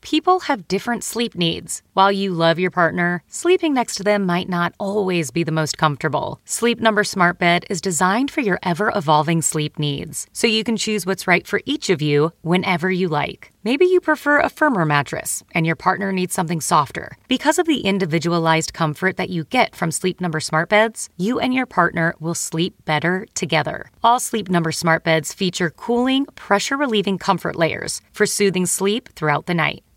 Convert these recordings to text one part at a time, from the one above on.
people have different sleep needs. While you love your partner, sleeping next to them might not always be the most comfortable. Sleep Number Smart Bed is designed for your ever evolving sleep needs, so you can choose what's right for each of you whenever you like. Maybe you prefer a firmer mattress and your partner needs something softer. Because of the individualized comfort that you get from Sleep Number Smart Beds, you and your partner will sleep better together. All Sleep Number Smart Beds feature cooling, pressure relieving comfort layers for soothing sleep throughout the night.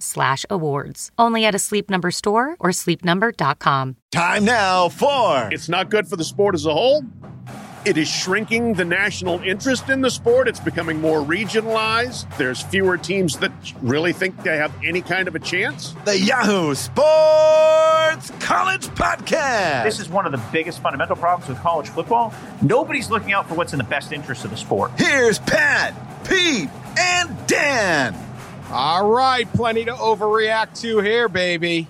slash awards. Only at a Sleep Number store or sleepnumber.com. Time now for It's not good for the sport as a whole. It is shrinking the national interest in the sport. It's becoming more regionalized. There's fewer teams that really think they have any kind of a chance. the Yahoo Sports College Podcast. This is one of the biggest fundamental problems with college football. Nobody's looking out for what's in the best interest of the sport. Here's Pat, Pete, and Dan. All right, plenty to overreact to here, baby.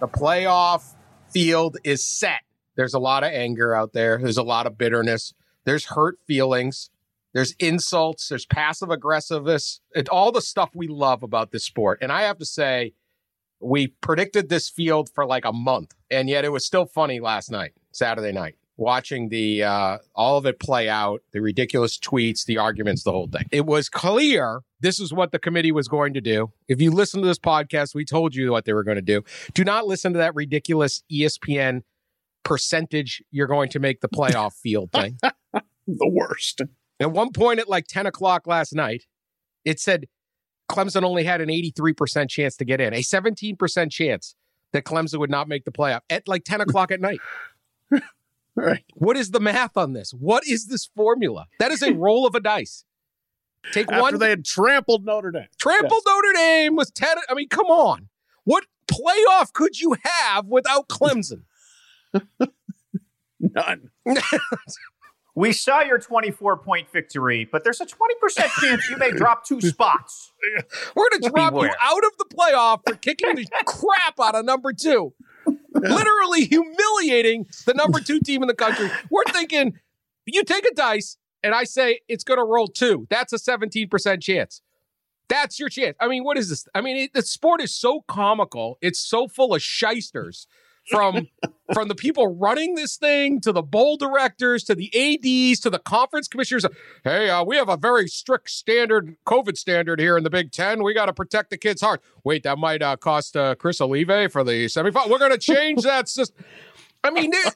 The playoff field is set. There's a lot of anger out there. There's a lot of bitterness. There's hurt feelings. There's insults. There's passive aggressiveness. It, all the stuff we love about this sport. And I have to say, we predicted this field for like a month, and yet it was still funny last night, Saturday night, watching the uh, all of it play out, the ridiculous tweets, the arguments, the whole thing. It was clear this is what the committee was going to do. If you listen to this podcast, we told you what they were going to do. Do not listen to that ridiculous ESPN percentage you're going to make the playoff field thing. The worst. At one point at like 10 o'clock last night, it said Clemson only had an 83% chance to get in, a 17% chance that Clemson would not make the playoff at like 10 o'clock at night. Right. What is the math on this? What is this formula? That is a roll of a dice. Take After one, they had trampled Notre Dame. trampled Notre Dame with 10. I mean, come on. What playoff could you have without Clemson? None. We saw your 24 point victory, but there's a 20% chance you may drop two spots. We're going to drop Beware. you out of the playoff for kicking the crap out of number two. Literally humiliating the number two team in the country. We're thinking you take a dice and I say it's going to roll two. That's a 17% chance. That's your chance. I mean, what is this? I mean, it, the sport is so comical. It's so full of shysters from from the people running this thing to the bowl directors to the ads to the conference commissioners. Hey uh, we have a very strict standard covid standard here in the big ten. We got to protect the kids heart wait that might uh, cost uh, Chris Olave for the semifinal. We're going to change that system i mean there,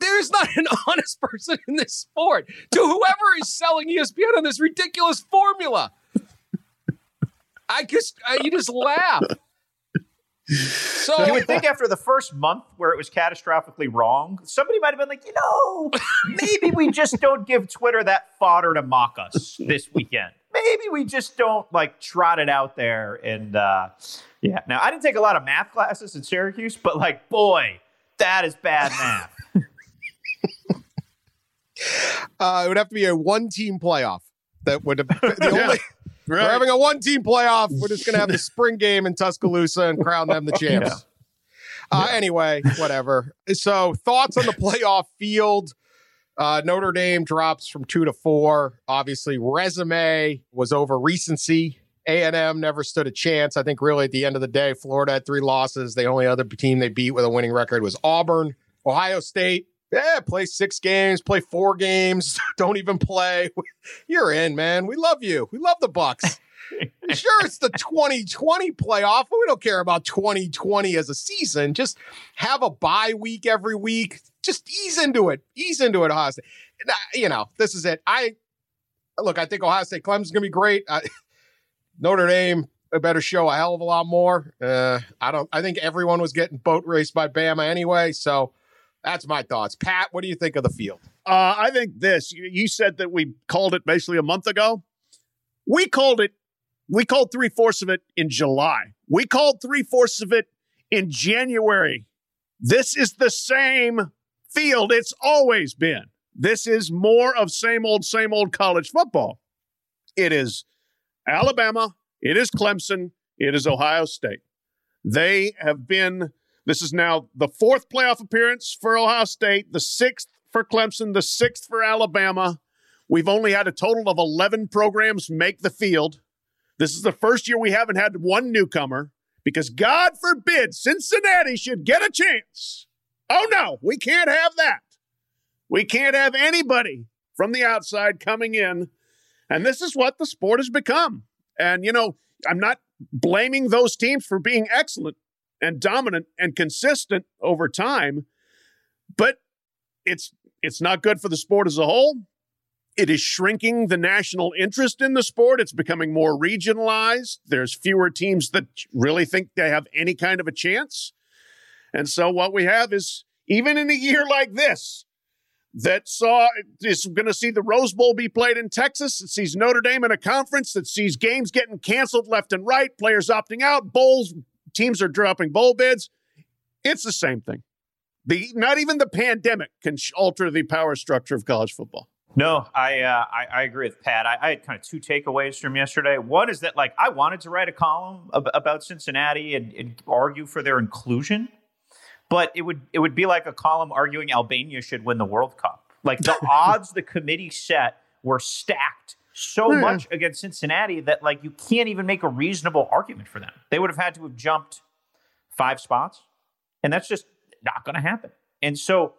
there's not an honest person in this sport. To whoever is selling espn on this ridiculous formula. I just I, you just laugh so You would think after the first month where it was catastrophically wrong, somebody might have been like, you know, maybe we just don't give Twitter that fodder to mock us this weekend. Maybe we just don't like trot it out there. And uh, yeah, now I didn't take a lot of math classes in Syracuse, but like, boy, that is bad math. Uh, it would have to be a one team playoff. That would have the only Right. we're having a one team playoff. We're just gonna have the spring game in Tuscaloosa and crown them the champs. Uh, anyway, whatever. So thoughts on the playoff field. Uh, Notre Dame drops from two to four. Obviously, resume was over recency. A&M never stood a chance. I think really at the end of the day, Florida had three losses. The only other team they beat with a winning record was Auburn. Ohio State, yeah, play six games, play four games, don't even play. You're in, man. We love you. We love the Bucks. sure, it's the 2020 playoff, but we don't care about 2020 as a season. Just have a bye week every week. Just ease into it. Ease into it, Ohio State. You know, this is it. I look. I think Ohio State Clemson's gonna be great. I, Notre Dame a better show a hell of a lot more. Uh, I don't. I think everyone was getting boat raced by Bama anyway. So that's my thoughts. Pat, what do you think of the field? Uh, I think this. You, said that we called it basically a month ago. We called it. We called three fourths of it in July. We called three fourths of it in January. This is the same field it's always been. This is more of same old, same old college football. It is Alabama, it is Clemson, it is Ohio State. They have been, this is now the fourth playoff appearance for Ohio State, the sixth for Clemson, the sixth for Alabama. We've only had a total of 11 programs make the field. This is the first year we haven't had one newcomer because God forbid Cincinnati should get a chance. Oh no, we can't have that. We can't have anybody from the outside coming in and this is what the sport has become. And, you know, I'm not blaming those teams for being excellent and dominant and consistent over time, but it's it's not good for the sport as a whole. It is shrinking the national interest in the sport. It's becoming more regionalized. There's fewer teams that really think they have any kind of a chance. And so what we have is even in a year like this, that saw is going to see the Rose Bowl be played in Texas. It sees Notre Dame in a conference that sees games getting canceled left and right, players opting out, bowls teams are dropping bowl bids. It's the same thing. The not even the pandemic can alter the power structure of college football. No, I, uh, I, I agree with Pat. I, I, had kind of two takeaways from yesterday. One is that like I wanted to write a column ab- about Cincinnati and, and argue for their inclusion but it would it would be like a column arguing Albania should win the World Cup. Like the odds the committee set were stacked so much against Cincinnati that like you can't even make a reasonable argument for them. They would have had to have jumped five spots, and that's just not going to happen. And so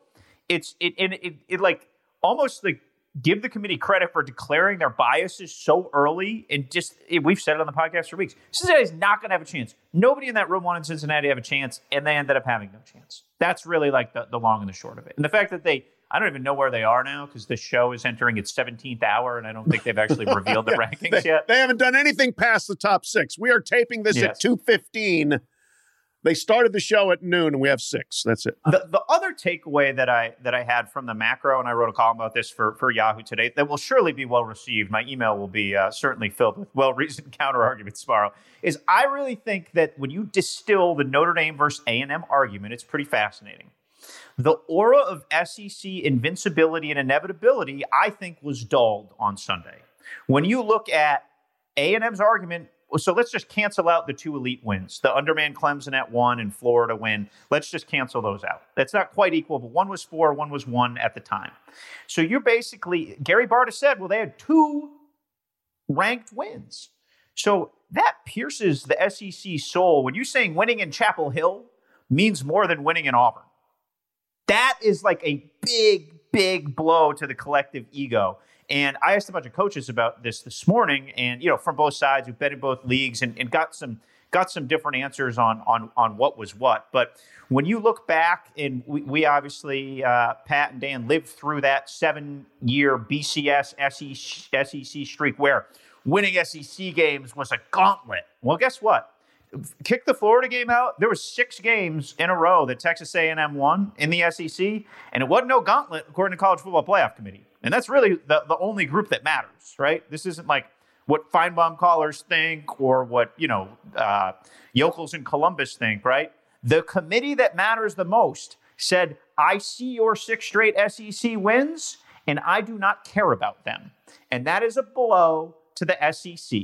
it's it, it it it like almost like give the committee credit for declaring their biases so early and just we've said it on the podcast for weeks. Cincinnati's not going to have a chance. Nobody in that room wanted Cincinnati to have a chance, and they ended up having no chance. That's really like the, the long and the short of it. And the fact that they I don't even know where they are now because the show is entering its 17th hour, and I don't think they've actually revealed the rankings they, yet. They haven't done anything past the top six. We are taping this yes. at 215 they started the show at noon, and we have six. That's it. The, the other takeaway that I that I had from the macro, and I wrote a column about this for for Yahoo today, that will surely be well received. My email will be uh, certainly filled with well reasoned counter arguments tomorrow. Is I really think that when you distill the Notre Dame versus A and M argument, it's pretty fascinating. The aura of SEC invincibility and inevitability, I think, was dulled on Sunday. When you look at A&M's argument so let's just cancel out the two elite wins the underman clemson at one and florida win. Let's just cancel those out. That's not quite equal but one was four one was one at the time. So you're basically gary barta said well they had two ranked wins. So that pierces the sec soul. When you're saying winning in chapel hill means more than winning in auburn that is like a big big blow to the collective ego and I asked a bunch of coaches about this this morning, and you know, from both sides who've been in both leagues, and, and got some got some different answers on on on what was what. But when you look back, and we, we obviously uh, Pat and Dan lived through that seven year BCS SEC, SEC streak where winning SEC games was a gauntlet. Well, guess what? Kick the Florida game out. There was six games in a row that Texas A&M won in the SEC, and it wasn't no gauntlet according to College Football Playoff Committee. And that's really the, the only group that matters, right? This isn't like what Finebaum callers think or what, you know, uh, yokels in Columbus think, right? The committee that matters the most said, I see your six straight SEC wins and I do not care about them. And that is a blow to the SEC.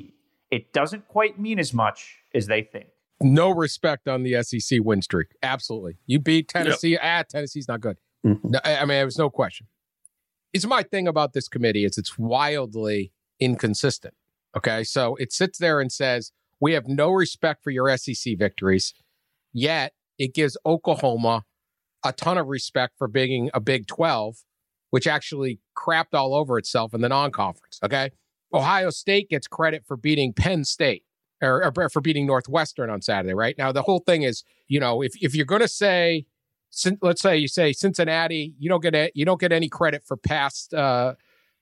It doesn't quite mean as much as they think. No respect on the SEC win streak. Absolutely. You beat Tennessee. Yep. Ah, Tennessee's not good. Mm-hmm. No, I mean, there was no question It's my thing about this committee is it's wildly inconsistent. Okay. So it sits there and says, we have no respect for your SEC victories, yet it gives Oklahoma a ton of respect for being a Big 12, which actually crapped all over itself in the non conference. Okay. Ohio State gets credit for beating Penn State or, or for beating Northwestern on Saturday, right? Now, the whole thing is, you know, if, if you're going to say, let's say you say Cincinnati, you don't get a, you don't get any credit for past, uh,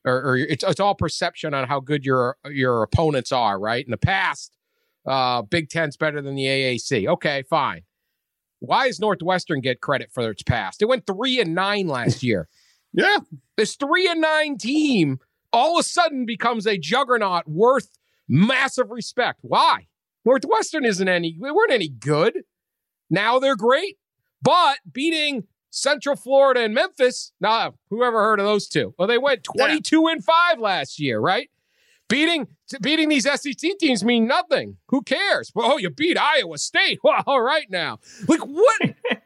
or, or it's, it's all perception on how good your your opponents are, right? In the past, uh, Big Ten's better than the AAC. Okay, fine. Why does Northwestern get credit for its past? It went three and nine last year. yeah. This three and nine team all of a sudden becomes a juggernaut worth massive respect. Why? Northwestern isn't any, they weren't any good. Now they're great, but beating Central Florida and Memphis, now whoever heard of those two? Well, they went 22 and 5 last year, right? Beating beating these SEC teams mean nothing. Who cares? Well, oh, you beat Iowa State. Well, all right now. Like what?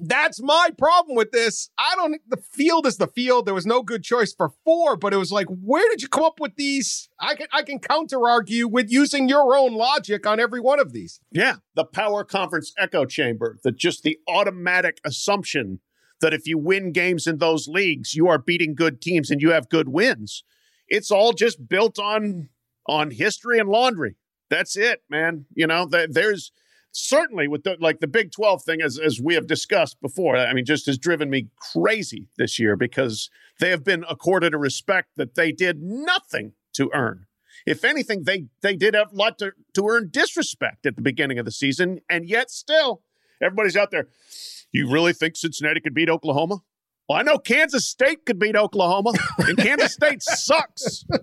That's my problem with this. I don't. The field is the field. There was no good choice for four, but it was like, where did you come up with these? I can I can counter argue with using your own logic on every one of these. Yeah, the power conference echo chamber. That just the automatic assumption that if you win games in those leagues, you are beating good teams and you have good wins it's all just built on on history and laundry. That's it, man. You know, that there's certainly with the like the Big 12 thing as as we have discussed before. I mean, just has driven me crazy this year because they have been accorded a respect that they did nothing to earn. If anything, they they did have a lot to, to earn disrespect at the beginning of the season, and yet still everybody's out there. You really think Cincinnati could beat Oklahoma? Well, I know Kansas State could beat Oklahoma, and Kansas State sucks.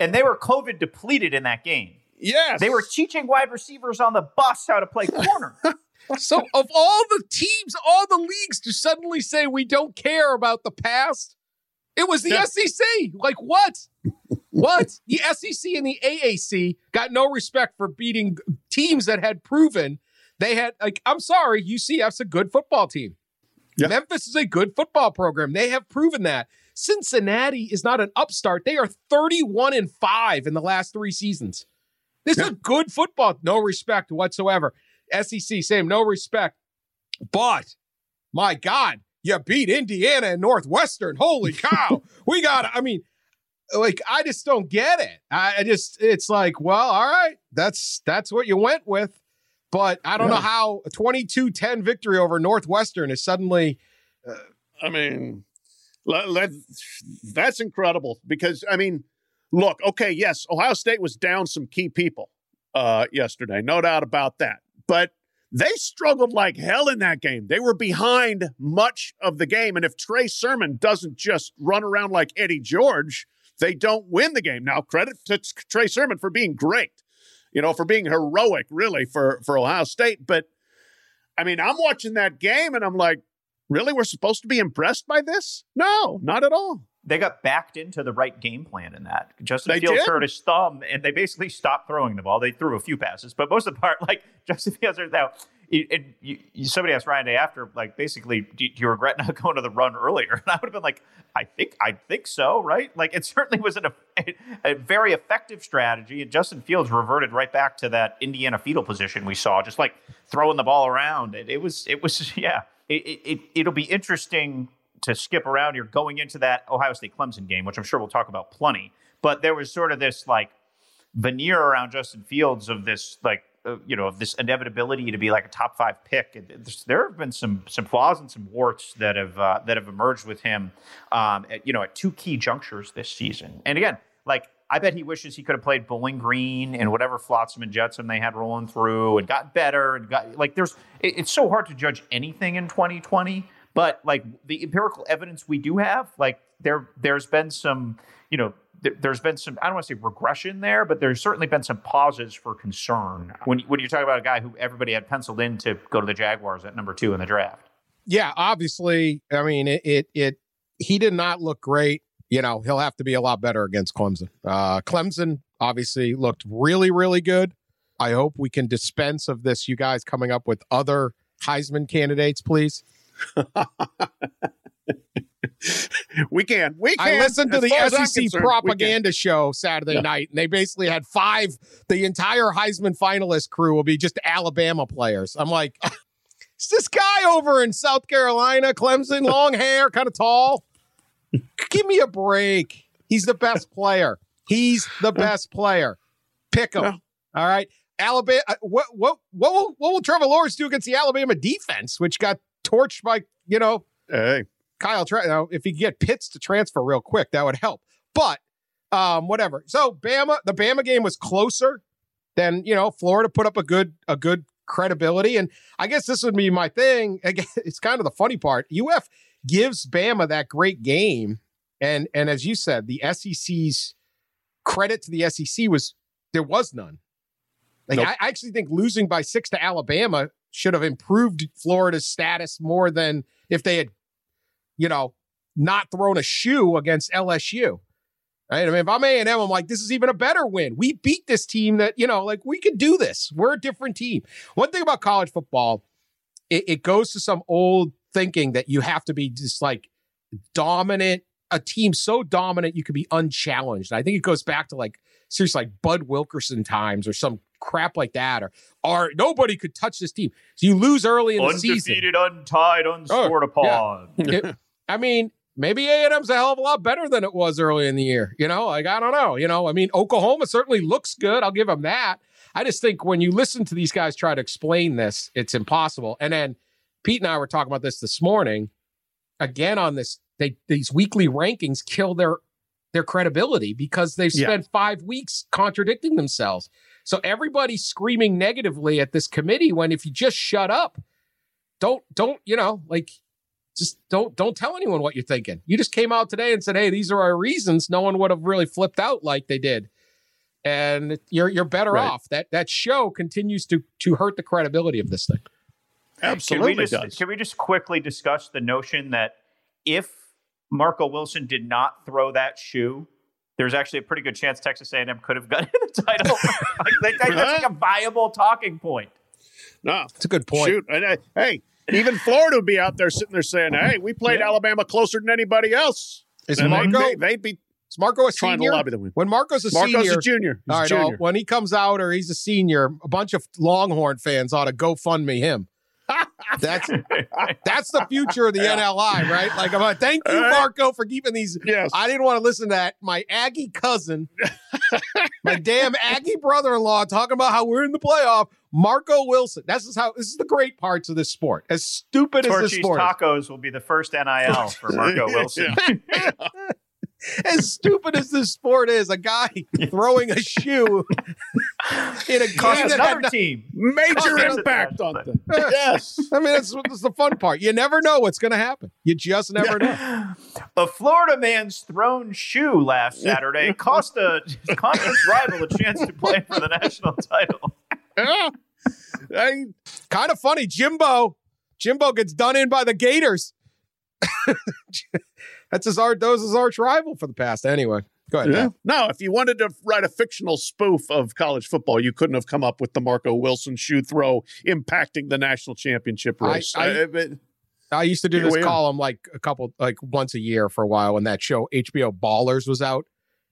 And they were COVID depleted in that game. Yes. They were teaching wide receivers on the bus how to play corner. so, of all the teams, all the leagues to suddenly say we don't care about the past, it was the yeah. SEC. Like, what? what? The SEC and the AAC got no respect for beating teams that had proven they had, like, I'm sorry, UCF's a good football team. Yeah. Memphis is a good football program. They have proven that. Cincinnati is not an upstart. They are 31 and 5 in the last three seasons. This yeah. is a good football. No respect whatsoever. SEC, same, no respect. But my God, you beat Indiana and Northwestern. Holy cow. we got, I mean, like, I just don't get it. I, just, it's like, well, all right, that's that's what you went with. But I don't yeah. know how a 22 10 victory over Northwestern is suddenly. Uh, I mean, let, let, that's incredible because, I mean, look, okay, yes, Ohio State was down some key people uh, yesterday, no doubt about that. But they struggled like hell in that game. They were behind much of the game. And if Trey Sermon doesn't just run around like Eddie George, they don't win the game. Now, credit to Trey Sermon for being great you know, for being heroic, really, for, for Ohio State. But I mean, I'm watching that game and I'm like, really? We're supposed to be impressed by this? No, not at all. They got backed into the right game plan in that. Justin they Fields did? hurt his thumb and they basically stopped throwing the ball. They threw a few passes, but most of the part, like Justin Fields are now and somebody asked Ryan Day after, like, basically, do, do, you regret not going to the run earlier? And I would have been like, I think, I think so, right? Like, it certainly was an, a, a very effective strategy. And Justin Fields reverted right back to that Indiana fetal position we saw, just like throwing the ball around. It, it was, it was, yeah. It, it, it'll be interesting to skip around you're going into that Ohio State Clemson game, which I'm sure we'll talk about plenty. But there was sort of this like veneer around Justin Fields of this like uh, you know, of this inevitability to be like a top five pick. There have been some some flaws and some warts that have uh, that have emerged with him, um, at, you know, at two key junctures this season. And again, like I bet he wishes he could have played Bowling Green and whatever flotsam and jetsam they had rolling through and got better and got like there's it, it's so hard to judge anything in 2020. But like the empirical evidence we do have, like there there's been some you know there's been some I don't want to say regression there, but there's certainly been some pauses for concern when when you're talking about a guy who everybody had penciled in to go to the Jaguars at number two in the draft. Yeah, obviously, I mean it it, it he did not look great. You know, he'll have to be a lot better against Clemson. Uh, Clemson obviously looked really really good. I hope we can dispense of this. You guys coming up with other Heisman candidates, please. we can. We can. I listened to As the far as I'm SEC concerned, we can. propaganda show Saturday Yeah. night, and they basically had five. The entire Heisman finalist crew will be just Alabama players. I'm like, it's this guy over in South Carolina, Clemson, long hair, kind of tall. Give me a break. He's the best player. He's the best player. Pick him. Yeah. All right. Alabama. uh, What what what will what will Trevor Lawrence do against the Alabama defense, which got torched by you know Hey, Kyle, tra- now, if he could get Pitts to transfer real quick, that would help. But um, whatever. So Bama, the Bama game was closer than you know. Florida put up a good a good credibility, and I guess this would be my thing. Again, it's kind of the funny part. UF gives Bama that great game, and and as you said, the SEC's credit to the SEC was there was none. Like Nope. I, I actually think losing by six to Alabama should have improved Florida's status more than if they had, you know, not thrown a shoe against LSU. Right? I mean, if I'm A and M, I'm like, this is even a better win. We beat this team that you know, like we could do this. We're a different team. One thing about college football, it, it goes to some old thinking that you have to be just like dominant, a team so dominant you could be unchallenged. I think it goes back to like seriously like Bud Wilkinson times or some crap like that, or or nobody could touch this team. So you lose early in the season. Undefeated, untied, unscored upon. It- I mean, maybe A and M's a hell of a lot better than it was early in the year. You know, like I don't know. You know, I mean, Oklahoma certainly looks good. I'll give them that. I just think when you listen to these guys try to explain this, it's impossible. And then Pete and I were talking about this this morning. Again, on this, they these weekly rankings kill their their credibility because they've Yeah. spent five weeks contradicting themselves. So everybody's screaming negatively at this committee when if you just shut up, don't don't you know like just don't don't tell anyone what you're thinking. You just came out today and said, "Hey, these are our reasons." No one would have really flipped out like they did, and you're you're better Right. off. That that show continues to to hurt the credibility of this thing. absolutely can we just, does. Can we just quickly discuss the notion that if Marco Wilson did not throw that shoe, there's actually a pretty good chance Texas A&M could have gotten the title. like, that- that's like a viable talking point. no, It's a good point. shoot. And, uh, hey, even Florida would be out there sitting there saying, "Hey, we played Yeah. Alabama closer than anybody else." Is And Marco they, they'd be is Marco a trying senior? to lobby the win. When Marco's a Marco's senior, a junior. He's all a right, oh, when he comes out or he's a senior, a bunch of Longhorn fans ought to go fund me him. That's that's the future of the NLI, right? Like, I'm like, thank you, Marco, for keeping these yes. I didn't want to listen to that. My Aggie cousin, my damn Aggie brother-in-law, talking about how we're in the playoff. Marco Wilson. This is how. This is the great parts of this sport. As stupid as this Torchy's sport, is. Tacos will be the first NIL for Marco Wilson. as stupid as this sport is, a guy throwing a shoe in a game Cost that had another team. Major Cost- impact on them. yes. I mean, that's, that's the fun part. You never know what's going to happen. You just never know. A Florida man's thrown shoe last Saturday cost a conference rival a chance to play for the national title. Yeah. Hey, Kind of funny. Jimbo, Jimbo gets done in by the Gators. that's his art. Those his arch rival for the past. Anyway, go ahead. Yeah. No, if you wanted to write a fictional spoof of college football, you couldn't have come up with the Marco Wilson shoe throw impacting the national championship I- race. I- Uh, but- I used to do this column like a couple, like once a year for a while when that show HBO Ballers was out.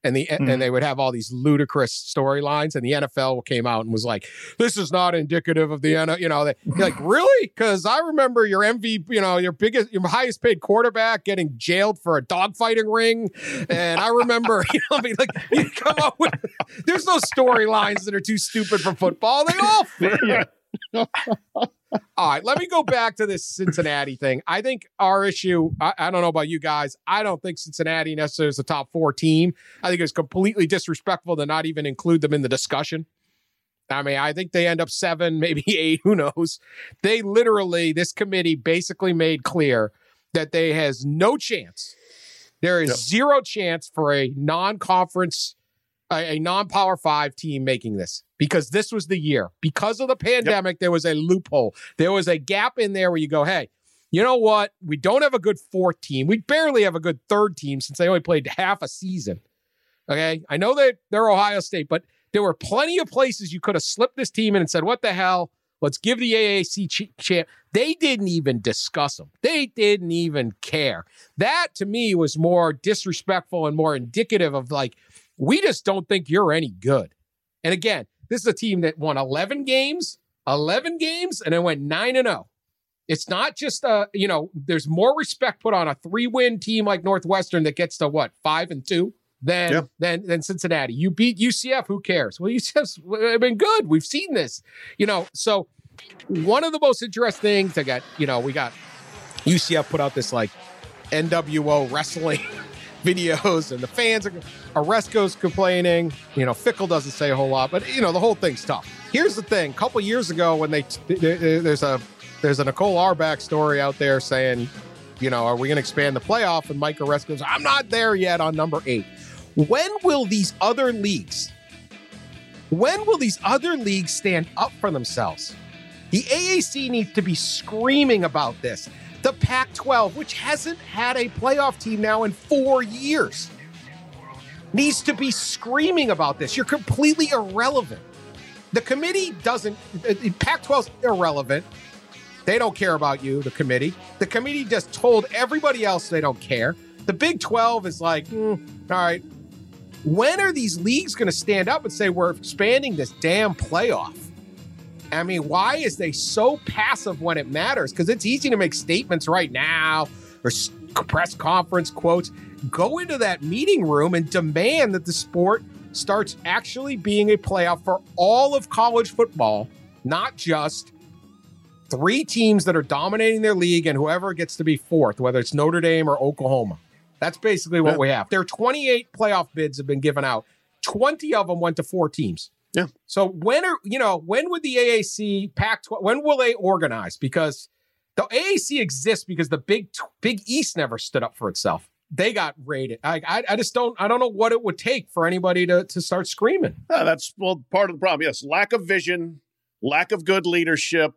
And the Mm-hmm. and they would have all these ludicrous storylines, and the NFL came out and was like, "This is not indicative of the NFL." You know, they, like, "Really?" Because I remember your MVP, you know, your biggest, your highest paid quarterback getting jailed for a dogfighting ring, and I remember, you know, I mean, like you come up with, there's no storylines that are too stupid for football. They all fit. All right, let me go back to this Cincinnati thing. I think our issue, I, I don't know about you guys, I don't think Cincinnati necessarily is a top four team. I think it's completely disrespectful to not even include them in the discussion. I mean, I think they end up seven, maybe eight, who knows. They literally, this committee basically made clear that they has no chance. There is zero chance for a non-conference, a, a non-power five team making this because this was the year. Because of the pandemic, there was a loophole. There was a gap in there where you go, hey, you know what? We don't have a good fourth team. We barely have a good third team since they only played half a season. Okay. I know that they're Ohio State, but there were plenty of places you could have slipped this team in and said, what the hell? Let's give the AAC ch- champ. They didn't even discuss them. They didn't even care. That to me was more disrespectful and more indicative of like, we just don't think you're any good. And again, this is a team that won 11 games, 11 games, and then went 9 and 0. It's not just uh, you know, there's more respect put on a three-win team like Northwestern that gets to what, five and two than Yeah. than than Cincinnati. You beat UCF, who cares? Well, UCF's been good. We've seen this. You know, so one of the most interesting things I got, you know, we got UCF put out this like NWO wrestling videos, and the fans are Aresco's complaining. You know, Fickell doesn't say a whole lot, but you know, the whole thing's tough. Here's the thing: a couple years ago, when they there- there- there's a there's a Nicole Auerbach story out there saying, you know, are we going to expand the playoff? And Mike Aresco goes, I'm not there yet on number eight. When will these other leagues? When will these other leagues stand up for themselves? The AAC needs to be screaming about this. The Pac 12, which hasn't had a playoff team now in four years, needs to be screaming about this. You're completely irrelevant. The committee doesn't, The Pac 12's irrelevant. They don't care about you, the committee. The committee just told everybody else they don't care. The Big 12 is like, hmm, all right, when are these leagues going to stand up and say we're expanding this damn playoff? I mean, why is they so passive when it matters? Because it's easy to make statements right now or press conference quotes. Go into that meeting room and demand that the sport starts actually being a playoff for all of college football, not just three teams that are dominating their league and whoever gets to be fourth, whether it's Notre Dame or Oklahoma. That's basically what we have. There are 28 playoff bids have been given out. 20 of them went to four teams. Yeah. So when are you know when would the AAC Pac 12 when will they organize? Because the AAC exists because the Big Big East never stood up for itself. They got raided. I, I I just don't I don't know what it would take for anybody to to start screaming. That's well part of the problem. Yes, lack of vision, lack of good leadership,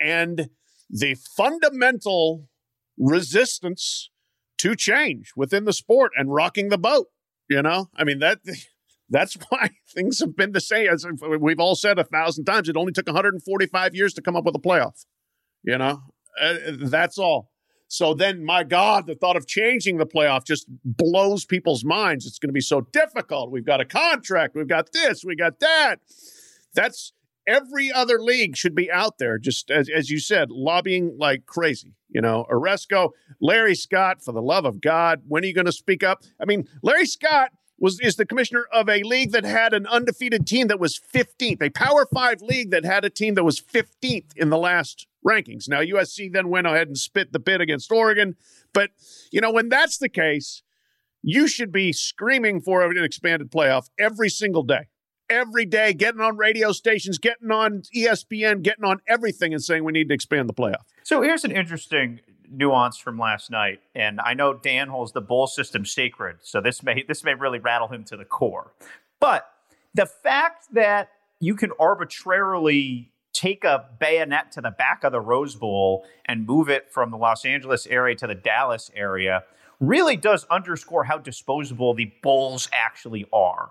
and the fundamental resistance to change within the sport and rocking the boat. You know, I mean that that's why things have been the same. As we've all said a thousand times, it only took 145 years to come up with a playoff. You know, Uh, that's all. So then, my God, the thought of changing the playoff just blows people's minds. It's going to be so difficult. We've got a contract. We've got this. We got that. That's every other league should be out there, just as, as you said, lobbying like crazy. You know, Aresco, Larry Scott, for the love of God, when are you going to speak up? I mean, Larry Scott was is the commissioner of a league that had an undefeated team that was 15th, a Power Five league that had a team that was 15th in the last rankings. Now USC then went ahead and spit the bid against Oregon, but you know when that's the case, you should be screaming for an expanded playoff every single day. Every day, getting on radio stations, getting on ESPN, getting on everything and saying we need to expand the playoff. So here's an interesting nuance from last night, and I know Dan holds the bowl system sacred, so this may this may really rattle him to the core. But the fact that you can arbitrarily take a bayonet to the back of the Rose Bowl and move it from the Los Angeles area to the Dallas area really does underscore how disposable the bowls actually are.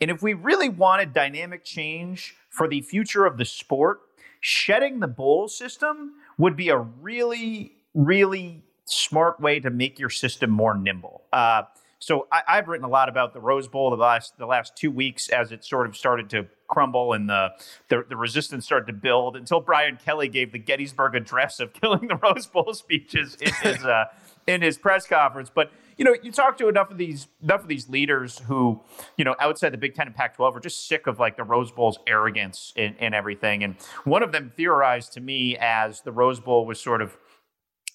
And if we really wanted dynamic change for the future of the sport, shedding the bowl system would be a really, really smart way to make your system more nimble. Uh, so I, I've written a lot about the Rose Bowl the last the last two weeks as it sort of started to crumble and the, the the resistance started to build until Brian Kelly gave the Gettysburg Address of killing the Rose Bowl speeches in his uh, in his press conference. But you know, you talk to enough of these enough of these leaders who, you know, outside the Big Ten and Pac-12 are just sick of like the Rose Bowl's arrogance and, and everything. And one of them theorized to me as the Rose Bowl was sort of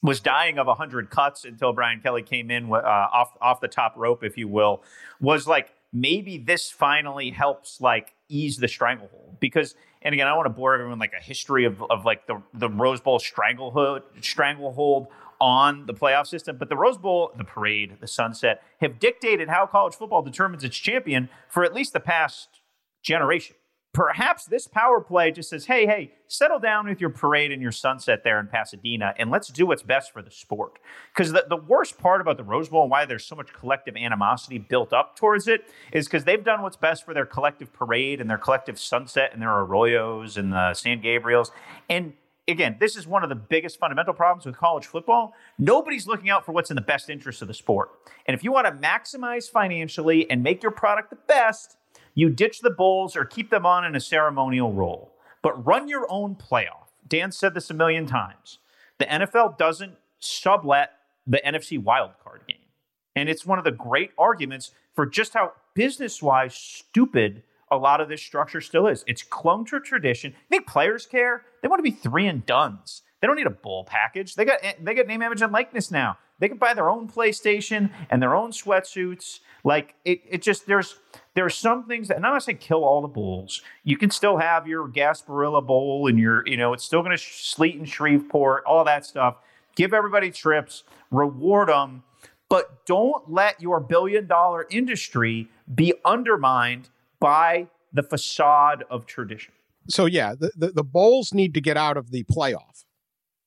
was dying of 100 cuts until Brian Kelly came in uh, off off the top rope, if you will, was like maybe this finally helps like ease the stranglehold because. And again, I don't want to bore everyone like a history of, of like the the Rose Bowl stranglehold stranglehold on the playoff system, but the Rose Bowl, the parade, the sunset have dictated how college football determines its champion for at least the past generation perhaps this power play just says, hey, hey, settle down with your parade and your sunset there in Pasadena, and let's do what's best for the sport. Because the, the worst part about the Rose Bowl and why there's so much collective animosity built up towards it is because they've done what's best for their collective parade and their collective sunset and their arroyos and the San Gabriels. And again, this is one of the biggest fundamental problems with college football. Nobody's looking out for what's in the best interest of the sport. And if you want to maximize financially and make your product the best, you ditch the Bulls or keep them on in a ceremonial role, but run your own playoff. Dan said this a million times. The NFL doesn't sublet the NFC wildcard game. And it's one of the great arguments for just how business wise stupid a lot of this structure still is. It's clung to tradition. You think players care? They want to be three and duns. They don't need a bowl package. They got they got name, image, and likeness now. They can buy their own PlayStation and their own sweatsuits. Like it, it just there's there are some things that, and I'm not saying kill all the bowls. You can still have your Gasparilla Bowl and your, you know, it's still going to sleet in Shreveport, all that stuff. Give everybody trips, reward them, but don't let your billion dollar industry be undermined by the facade of tradition. So yeah, the, the, the bowls need to get out of the playoff.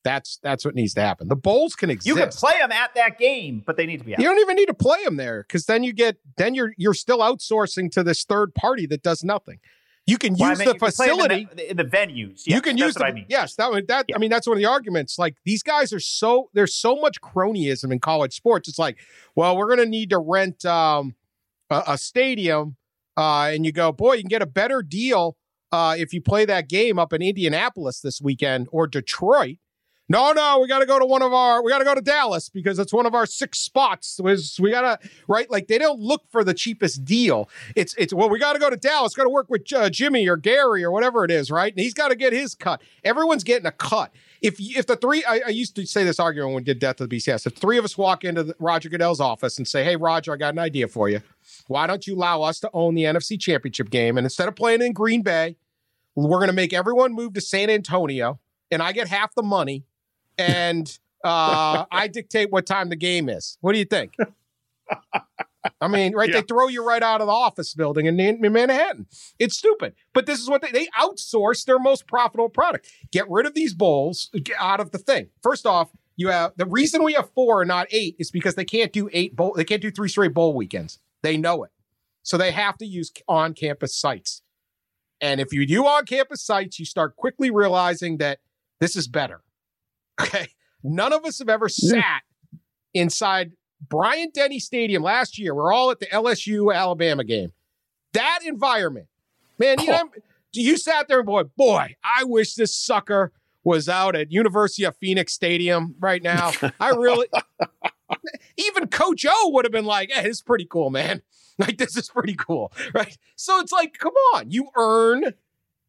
That's that's what needs to happen. The bowls can exist. You can play them at that game, but they need to be out. You don't even need to play them there because then you get then you're you're still outsourcing to this third party that does nothing. You can Well, I use mean, the you can facility. in the, in the venues. you Yes, can that's use what the I mean. yes. That would that Yeah. I mean that's one of the arguments. Like these guys are so there's so much cronyism in college sports. It's like, well, we're gonna need to rent um, a, a stadium, uh, and you go, boy, you can get a better deal uh, if you play that game up in Indianapolis this weekend or Detroit. No, no, we got to go to one of our, we got to go to Dallas because it's one of our six spots. We got to right? Like they don't look for the cheapest deal. It's it's well, we got to go to Dallas. Got to work with uh, Jimmy or Gary or whatever it is, right? And he's got to get his cut. Everyone's getting a cut. If if the three, I, I used to say this argument when we did Death of the BCS. If three of us walk into the, Roger Goodell's office and say, "Hey, Roger, I got an idea for you. Why don't you allow us to own the NFC Championship game? And instead of playing in Green Bay, we're going to make everyone move to San Antonio, and I get half the money, and uh, I dictate what time the game is. What do you think? I mean, right? They throw you right out of the office building in, in Manhattan. It's stupid, but this is what they they outsource their most profitable product. Get rid of these bowls, get out of the thing. First off, you have the reason we have four and not eight is because they can't do eight bowl. They can't do three straight bowl weekends. They know it, so they have to use on campus sites. And if you do on campus sites, you start quickly realizing that this is better. Okay. None of us have ever mm. sat inside Bryant Denny Stadium last year. We're all at the LSU Alabama game. That environment, man, you know, you sat there and boy, boy, I wish this sucker was out at University of Phoenix Stadium right now. I really, even Coach O would have been like, hey, this is pretty cool, man. Like, this is pretty cool, right? So it's like, come on, you earn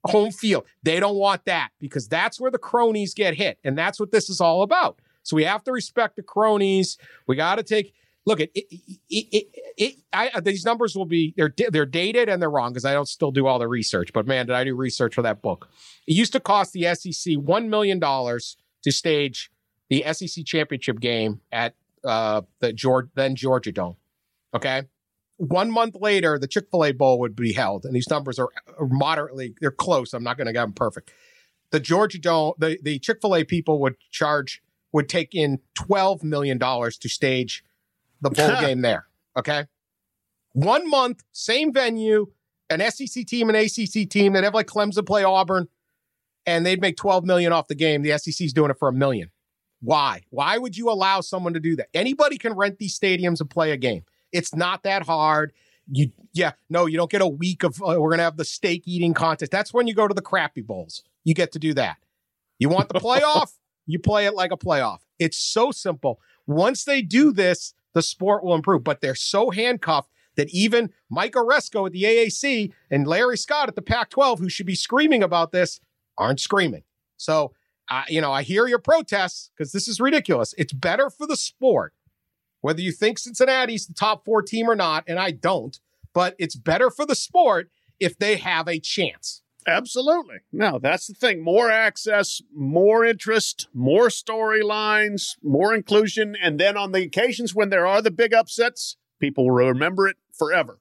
home field. They don't want that because that's where the cronies get hit. And that's what this is all about. So we have to respect the cronies. We got to take, look at it. it, it, I, these numbers will be, they're, they're dated and they're wrong because I don't still do all the research. But man, did I do research for that book? It used to cost the SEC $1 million to stage the SEC championship game at uh, the George, then Georgia Dome. Okay. One month later, the Chick fil A Bowl would be held, and these numbers are moderately, they're close. I'm not going to get them perfect. The Georgia Dome, the, the Chick fil A people would charge, would take in $12 million to stage the bowl game there. Okay. One month, same venue, an SEC team, an ACC team. They'd have like Clemson play Auburn, and they'd make 12 million off the game. The SEC's doing it for a million. Why? Why would you allow someone to do that? Anybody can rent these stadiums and play a game. It's not that hard. You, yeah, no, you don't get a week of. Uh, we're gonna have the steak eating contest. That's when you go to the crappy bowls. You get to do that. You want the playoff? you play it like a playoff. It's so simple. Once they do this, the sport will improve. But they're so handcuffed that even Mike Aresco at the AAC and Larry Scott at the Pac-12, who should be screaming about this, aren't screaming. So, uh, you know, I hear your protests because this is ridiculous. It's better for the sport whether you think Cincinnati's the top four team or not, and I don't, but it's better for the sport if they have a chance. Absolutely. No, that's the thing. More access, more interest, more storylines, more inclusion. And then on the occasions when there are the big upsets, people will remember it forever.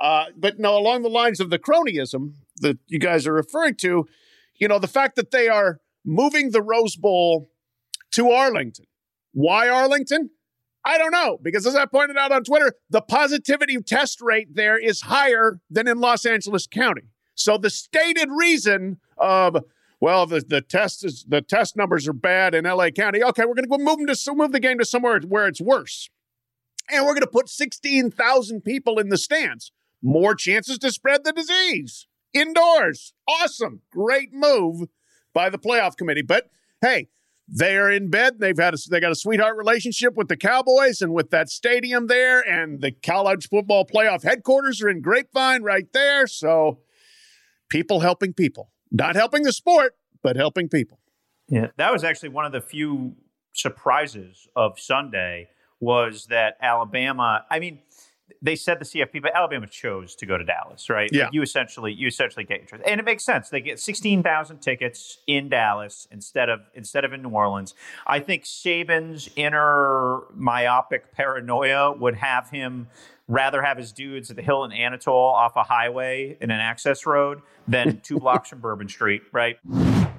Uh, but no, along the lines of the cronyism, that you guys are referring to, you know, the fact that they are moving the Rose Bowl to Arlington. Why Arlington? I don't know because as I pointed out on Twitter, the positivity test rate there is higher than in Los Angeles County. So the stated reason of well, the, the test is the test numbers are bad in LA County. Okay, we're going to move them to move the game to somewhere where it's worse, and we're going to put sixteen thousand people in the stands. More chances to spread the disease indoors. Awesome, great move by the playoff committee. But hey, they are in bed. They've had a, they got a sweetheart relationship with the Cowboys and with that stadium there, and the college football playoff headquarters are in Grapevine right there. So people helping people. Not helping the sport, but helping people. Yeah, that was actually one of the few surprises of Sunday was that Alabama. I mean, they said the CFP, but Alabama chose to go to Dallas, right? Yeah. Like you essentially you essentially get your choice, and it makes sense. They get sixteen thousand tickets in Dallas instead of instead of in New Orleans. I think Saban's inner myopic paranoia would have him rather have his dudes at the Hilton Anatole off a highway in an access road than two blocks from Bourbon Street, right?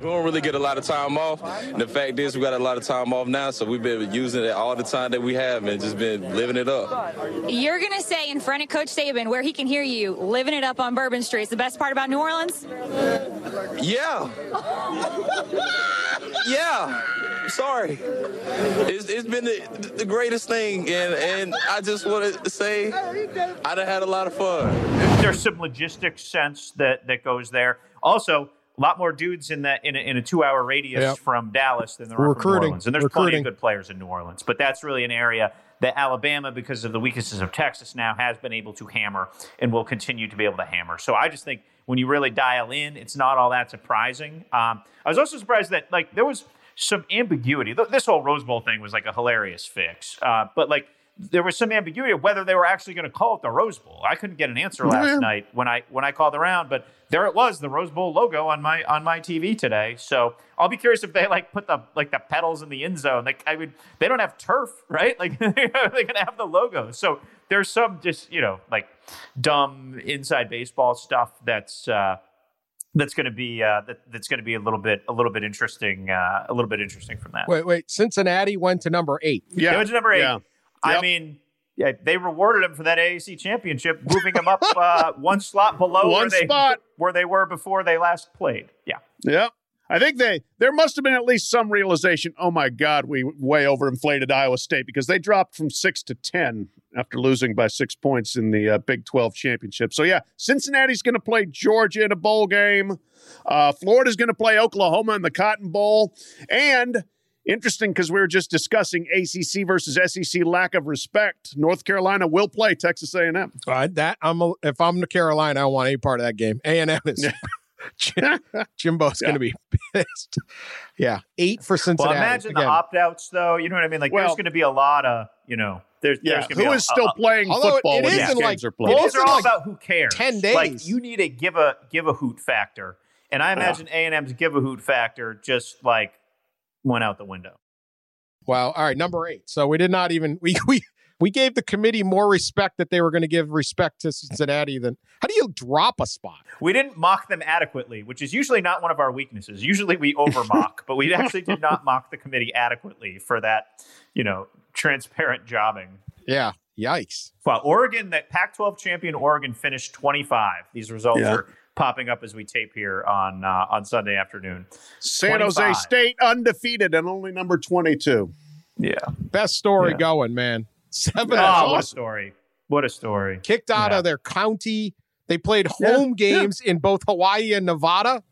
We don't really get a lot of time off. And the fact is, we got a lot of time off now, so we've been using it all the time that we have and just been living it up. You're going to say in front of Coach Saban, where he can hear you, living it up on Bourbon Street is the best part about New Orleans? Yeah. yeah. Sorry. It's, it's been the, the, greatest thing, and, and I just want to say I'd have had a lot of fun. There's some logistics sense that, that goes there. Also, a lot more dudes in that in a, in a two hour radius yep. from Dallas than there are from New Orleans, and there's Recruiting. plenty of good players in New Orleans. But that's really an area that Alabama, because of the weaknesses of Texas, now has been able to hammer and will continue to be able to hammer. So I just think when you really dial in, it's not all that surprising. Um, I was also surprised that like there was some ambiguity. This whole Rose Bowl thing was like a hilarious fix, uh, but like there was some ambiguity of whether they were actually going to call it the Rose Bowl. I couldn't get an answer last yeah. night when I when I called around, but there it was, the Rose Bowl logo on my on my TV today. So I'll be curious if they like put the like the pedals in the end zone. Like I would, they don't have turf, right? Like they're going to have the logo. So there's some just you know like dumb inside baseball stuff that's. Uh, that's going to be uh, that, that's going to be a little bit a little bit interesting uh, a little bit interesting from that. Wait, wait. Cincinnati went to number eight. Yeah, they went to number eight. Yeah. Yep. I mean, yeah, they rewarded him for that AAC championship, moving him up uh, one slot below one where they, spot where they were before they last played. Yeah. Yep. I think they there must have been at least some realization. Oh my God, we way overinflated Iowa State because they dropped from six to ten after losing by six points in the uh, Big Twelve championship. So yeah, Cincinnati's going to play Georgia in a bowl game. Uh, Florida's going to play Oklahoma in the Cotton Bowl, and Interesting because we were just discussing ACC versus SEC lack of respect. North Carolina will play Texas A&M. Uh, that I'm a, if I'm the Carolina, I want any part of that game. A&M is Jimbo's yeah. going to be pissed. Yeah, eight for Cincinnati. Well, imagine Again. the opt outs, though. You know what I mean? Like, well, there's going to be a lot of you know. There's, yeah, there's who is still a, playing football it when these games like, are played? Those are all like about who cares. Ten days. Like you need a give a give a hoot factor, and I imagine A and M's give a hoot factor just like went out the window. Well, all right, number eight. So we did not even we we we gave the committee more respect that they were going to give respect to Cincinnati than how do you drop a spot? We didn't mock them adequately, which is usually not one of our weaknesses. Usually we over mock, but we actually did not mock the committee adequately for that, you know, transparent jobbing. Yeah. Yikes. Well, Oregon, that Pac 12 champion Oregon finished 25. These results yeah. are popping up as we tape here on uh, on Sunday afternoon. San 25. Jose State undefeated and only number 22. Yeah. Best story yeah. going, man. Seven. Oh, awesome. what a story. What a story. Kicked out yeah. of their county. They played home yeah. games in both Hawaii and Nevada,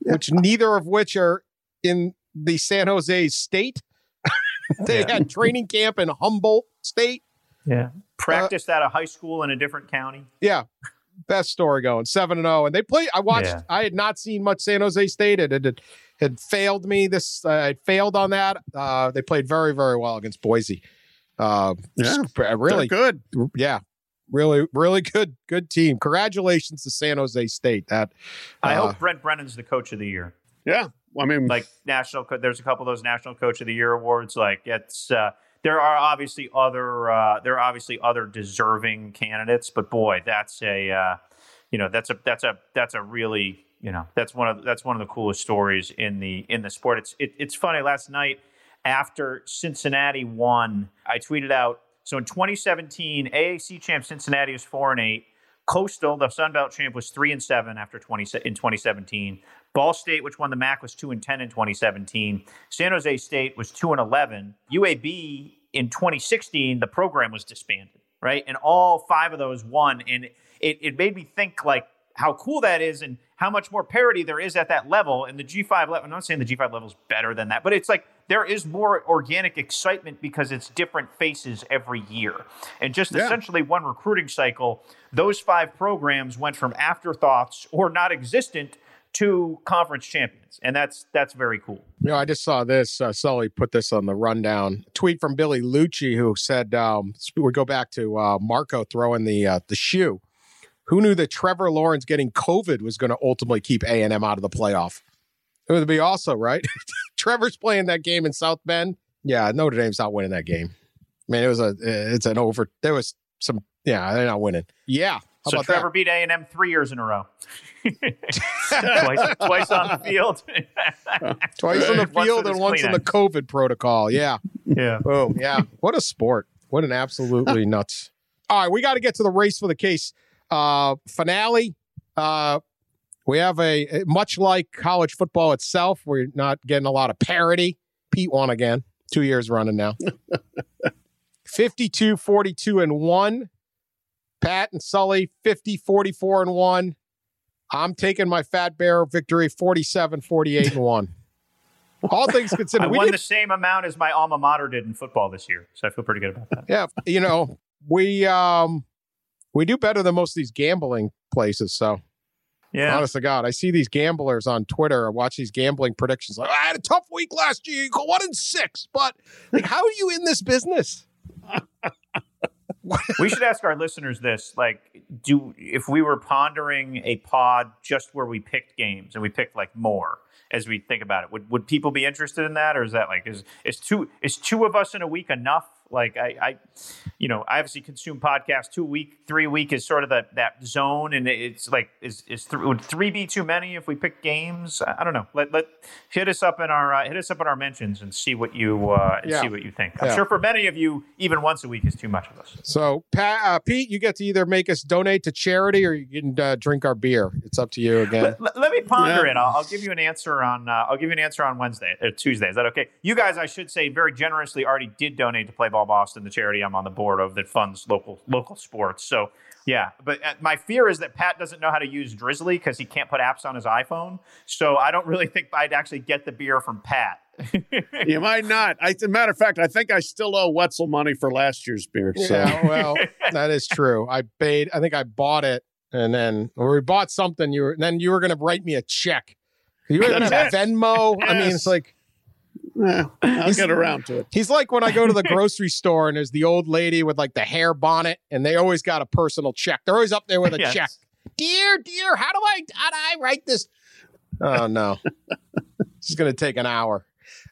which neither of which are in the San Jose state. they had training camp in Humboldt State. Yeah. Practiced uh, at a high school in a different county. Yeah best story going. Seven and zero, oh. and they play. I watched. Yeah. I had not seen much San Jose State. It had, had failed me. This uh, I failed on that. Uh, they played very very well against Boise. Uh, yeah, really good. Yeah, really really good good team. Congratulations to San Jose State. That I hope uh, Brent Brennan's the coach of the year. Yeah, I mean, like national. There's a couple of those national coach of the year awards. Like it's. There are obviously other uh, there are obviously other deserving candidates, but boy, that's a uh, you know that's a that's a that's a really you know that's one of that's one of the coolest stories in the in the sport. It's it, it's funny. Last night after Cincinnati won, I tweeted out. So in 2017, AAC champ Cincinnati was four and eight. Coastal, the Sun Belt champ, was three and seven after 20 in 2017. Ball State, which won the MAC, was two and ten in 2017. San Jose State was two and 11. UAB in 2016, the program was disbanded, right? And all five of those won, and it, it made me think like how cool that is and how much more parity there is at that level. And the G5 level, I'm not saying the G5 level is better than that, but it's like there is more organic excitement because it's different faces every year. And just Yeah. essentially one recruiting cycle, those five programs went from afterthoughts or not existent to conference champions. And that's that's very cool. You know, I just saw this. Uh, Sully put this on the rundown. Tweet from Billy Lucci, who said, um, "We go back to uh, Marco throwing the uh, the shoe. Who knew that Trevor Lawrence getting COVID was going to ultimately keep A and M out of the playoff? It would be also right. Trevor's playing that game in South Bend. Yeah, Notre Dame's not winning that game. I mean, it was a it's an over. There was some. Yeah, they're not winning. Yeah, how so Trevor that? beat A&M three years in a row. twice, twice on the field. Twice on the field and once in the COVID protocol. Yeah. Yeah. Boom. Yeah. What a sport. What an absolutely nuts. All right. We got to get to the race for the case uh, finale. Uh, we have a, much like college football itself, we're not getting a lot of parity. Pete won again, two years running now. 52, 42, and 1. Pat and Sully, 50, 44, and 1. I'm taking my Fat Bear victory, 47, 48, and 1. All things considered, I we won did the same amount as my alma mater did in football this year, so I feel pretty good about that. yeah, you know, we um we do better than most of these gambling places. So Yeah. honest to God, I see these gamblers on Twitter. I watch these gambling predictions. Like, I had a tough week last year. You go one and six, but like, how are you in this business? we should ask our listeners this: like, do if we were pondering a pod just where we picked games and we picked like more as we think about it, would would people be interested in that, or is that like is is two is two of us in a week enough? Like I, I, you know, I obviously consume podcasts two week, three week is sort of that that zone, and it's like is is th- would three be too many if we pick games? I, I don't know. Let let hit us up in our uh, hit us up in our mentions and see what you uh, and Yeah. see what you think. I'm Yeah. sure for many of you, even once a week is too much of us. So, Pat, uh, Pete, you get to either make us donate to charity or you can uh, drink our beer. It's up to you again. Let, let- let me ponder Yeah. it. I'll, I'll give you an answer on. Uh, I'll give you an answer on Wednesday or Tuesday. Is that okay? You guys, I should say, very generously already did donate to Play Ball Boston, the charity I'm on the board of that funds local local sports. So yeah, but uh, my fear is that Pat doesn't know how to use Drizzly because he can't put apps on his iPhone. So I don't really think I'd actually get the beer from Pat. You might not. I, as a matter of fact, I think I still owe Wetzel money for last year's beer. So Yeah, well, that is true. I paid. I think I bought it, and then or we bought something. You were and then you were going to write me a check. You were going to That's it. Venmo. I mean, it's like eh, I'll get around to it. he's like when I go to the grocery store and there's the old lady with like the hair bonnet, and they always got a personal check. They're always up there with a Yes. check. Dear, dear, how do I how do I write this? Oh no, this is going to take an hour.